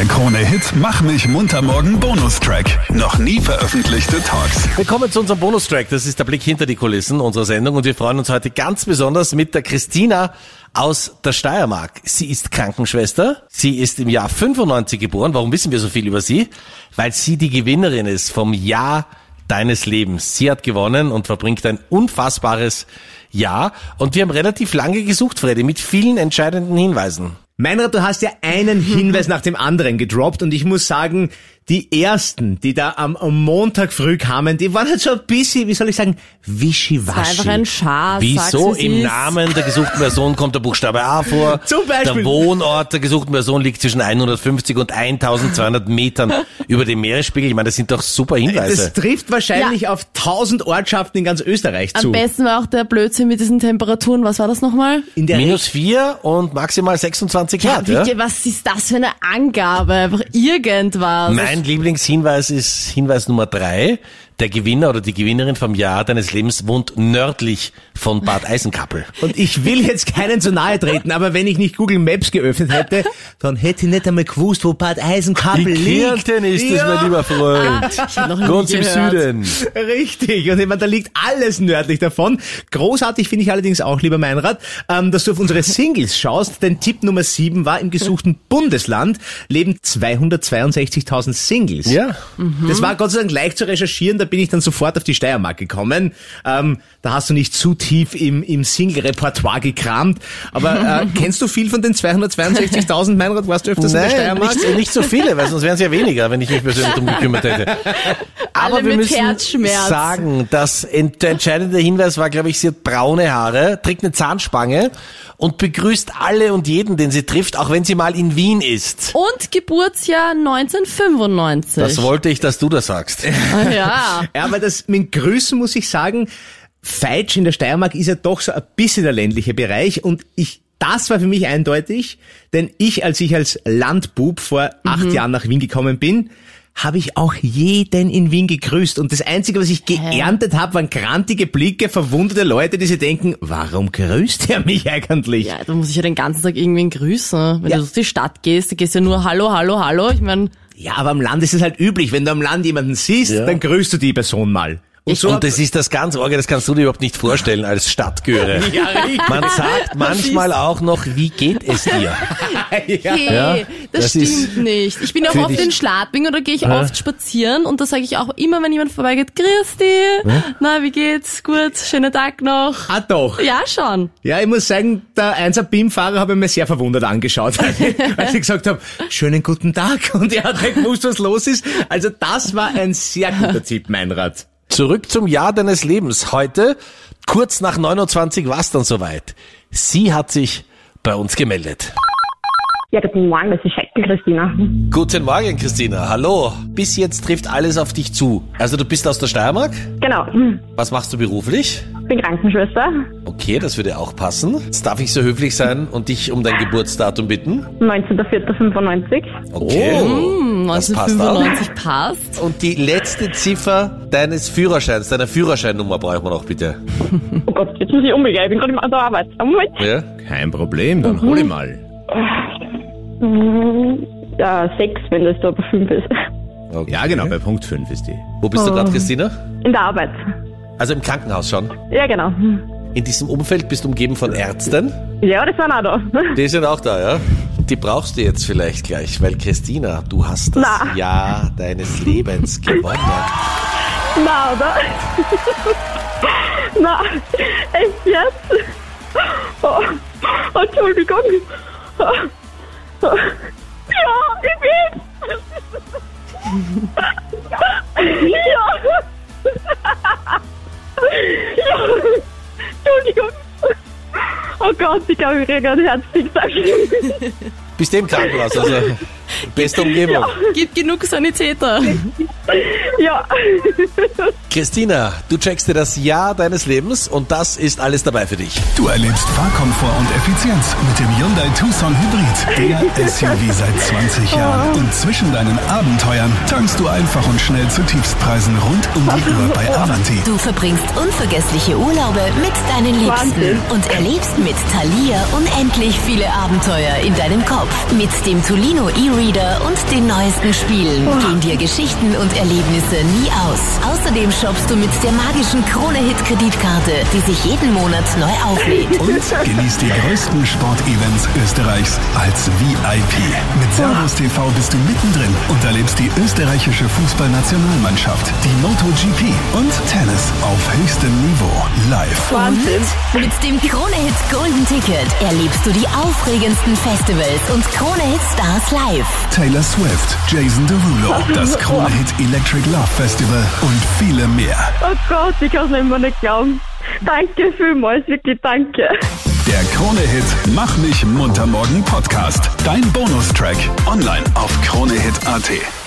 Der Krone-Hit Mach mich munter morgen Bonustrack. Noch nie veröffentlichte Talks. Willkommen zu unserem Bonustrack. Das ist der Blick hinter die Kulissen unserer Sendung und wir freuen uns heute ganz besonders mit der Christina aus der Steiermark. Sie ist Krankenschwester. Sie ist im Jahr 95 geboren. Warum wissen wir so viel über sie? Weil sie die Gewinnerin ist vom Jahr deines Lebens. Sie hat gewonnen und verbringt ein unfassbares Jahr. Und wir haben relativ lange gesucht, Freddy, mit vielen entscheidenden Hinweisen. Meinrad, du hast ja einen Hinweis nach dem anderen gedroppt und ich muss sagen, die ersten, die da am, am Montag früh kamen, die waren halt so ein bisschen, wie soll ich sagen, wischiwaschi. Einfach ein Schatz. Wieso im ist. Namen der gesuchten Person kommt der Buchstabe A vor? Zum Beispiel. Der Wohnort der gesuchten Person liegt zwischen 150 und 1200 Metern über dem Meeresspiegel. Ich meine, das sind doch super Hinweise. Das trifft wahrscheinlich auf 1000 Ortschaften in ganz Österreich Am zu. besten war auch der Blödsinn mit diesen Temperaturen. Was war das nochmal? In der Minus 4 und maximal 26 Grad. Ja, Wie, was ist das für eine Angabe? Einfach irgendwas. Mein Lieblingshinweis ist Hinweis Nummer 3. Der Gewinner oder die Gewinnerin vom Jahr deines Lebens wohnt nördlich von Bad Eisenkappel. Und ich will jetzt keinen zu nahe treten, aber wenn ich nicht Google Maps geöffnet hätte, dann hätte ich nicht einmal gewusst, wo Bad Eisenkappel In liegt. Kärnten ist Ja. mein lieber Freund. Ganz im. Süden. Richtig. Und ich meine, da liegt alles nördlich davon. Großartig finde ich allerdings auch, lieber Meinrad, ähm, dass du auf unsere Singles schaust, denn Tipp Nummer 7 war, im gesuchten Bundesland leben 262.000 Singles. Ja. Das war Gott sei Dank leicht zu recherchieren, da bin ich dann sofort auf die Steiermark gekommen. Ähm, da hast du nicht zu tief im, im Single-Repertoire gekramt. Aber äh, kennst du viel von den 262.000, Meinrad? Warst du öfters in der Nein, Steiermark? nicht, nicht so viele, weil sonst wären es ja weniger, wenn ich mich persönlich drum gekümmert hätte. Aber Alle wir mit müssen sagen, dass der entscheidende Hinweis war, glaube ich, sie hat braune Haare, trägt eine Zahnspange und begrüßt alle und jeden, den sie trifft, auch wenn sie mal in Wien ist. Und Geburtsjahr 1995. Das wollte ich, dass du das sagst. Ja. Ja, aber das mit Grüßen muss ich sagen, Feitsch in der Steiermark ist ja doch so ein bisschen der ländliche Bereich und ich das war für mich eindeutig, denn ich, als ich als Landbub vor acht Jahren nach Wien gekommen bin, habe ich auch jeden in Wien gegrüßt. Und das Einzige, was ich geerntet habe, waren grantige Blicke, verwunderte Leute, die sich denken, warum grüßt er mich eigentlich? Ja, da muss ich ja den ganzen Tag irgendwen grüßen. Wenn Ja. du durch die Stadt gehst, da gehst du ja nur Hallo, Hallo, Hallo. Ich meine, Ja, aber am Land ist es halt üblich. Wenn du am Land jemanden siehst, Ja. dann grüßt du die Person mal. Und so Und das ist das ganz Orge, das kannst du dir überhaupt nicht vorstellen als Stadtgöre. ja. Man sagt manchmal auch noch, wie geht es dir? ja. hey, Ja, das, das stimmt nicht. Ich bin auch für oft dich- in Schladming und da gehe ich oft spazieren und da sage ich auch immer, wenn jemand vorbeigeht, grüß dich, na, wie geht's, gut, schönen Tag noch. Ah, doch. Ja, schon. Ja, ich muss sagen, der 1er BIM-Fahrer habe ich mir sehr verwundert angeschaut, weil ich, gesagt habe, schönen guten Tag und er hat nicht gewusst, was los ist. Also das war ein sehr guter Tipp, Meinrad. Zurück zum Jahr deines Lebens. Heute, kurz nach 29, war es dann soweit. Sie hat sich bei uns gemeldet. Ja, guten Morgen, das ist Scheckel, Christina. Guten Morgen, Christina. Hallo. Bis jetzt trifft alles auf dich zu. Also du bist aus der Steiermark? Genau, hm, Was machst du beruflich? Bin Krankenschwester, Okay, das würde auch passen. Jetzt darf ich so höflich sein und dich um dein Geburtsdatum bitten? 19.04.95. Okay. Hm, Das passt auch. 1995 passt. Und die letzte Ziffer deines Führerscheins, deiner Führerscheinnummer brauchen wir noch bitte. Oh Gott, jetzt muss ich umgehen, ich bin gerade an der Arbeit. Einen Moment. Ja? Kein Problem, dann hol ich mal. Hm, Ja, sechs, wenn das da bei fünf ist. Okay. Ja, genau, bei Punkt 5 ist die. Wo bist du gerade, Christina? In der Arbeit. Also im Krankenhaus schon. Ja, genau. In diesem Umfeld bist du umgeben von Ärzten. Ja, das waren auch da. Die sind auch da, ja? Die brauchst du jetzt vielleicht gleich, weil Christina, du hast das Na. Jahr deines Lebens gewonnen. Na, oder? Na, echt jetzt? Oh, Entschuldigung. Oh, oh. Ja, ich bin. Ja. Ja. Entschuldigung. Oh Gott, ich glaube, ich kriege einen Herzdicksack. Bist du im Krankenhaus, also beste Umgebung. Gibt genug Sanitäter. Ja. Christina, du checkst dir das Jahr deines Lebens und das ist alles dabei für dich. Du erlebst Fahrkomfort und Effizienz mit dem Hyundai Tucson Hybrid, der SUV seit 20 Jahren. Und zwischen deinen Abenteuern tankst du einfach und schnell zu Tiefstpreisen rund um die Uhr bei Avanti. Du verbringst unvergessliche Urlaube mit deinen Liebsten Wahnsinn. und erlebst mit Thalia unendlich viele Abenteuer in deinem Kopf. Mit dem Tolino E-Reader und den neuesten Spielen gehen dir Geschichten und Erlebnisse nie aus. Außerdem shoppst du mit der magischen Krone-Hit-Kreditkarte, die sich jeden Monat neu auflädt. Und genieß die größten Sportevents Österreichs als VIP. Mit Servus TV bist du mittendrin und erlebst die österreichische Fußballnationalmannschaft, die MotoGP und Tennis auf höchstem Niveau live. Wahnsinn. Mit dem Krone-Hit Golden Ticket erlebst du die aufregendsten Festivals und Krone-Hit Stars live. Taylor Swift, Jason Derulo, das Krone Hit Electric Love Festival und viele mehr. Oh Gott, ich kann es immer nicht glauben. Danke vielmals, wirklich danke. Der Krone Hit Mach mich munter morgen Podcast. Dein Bonustrack online auf kronehit.at.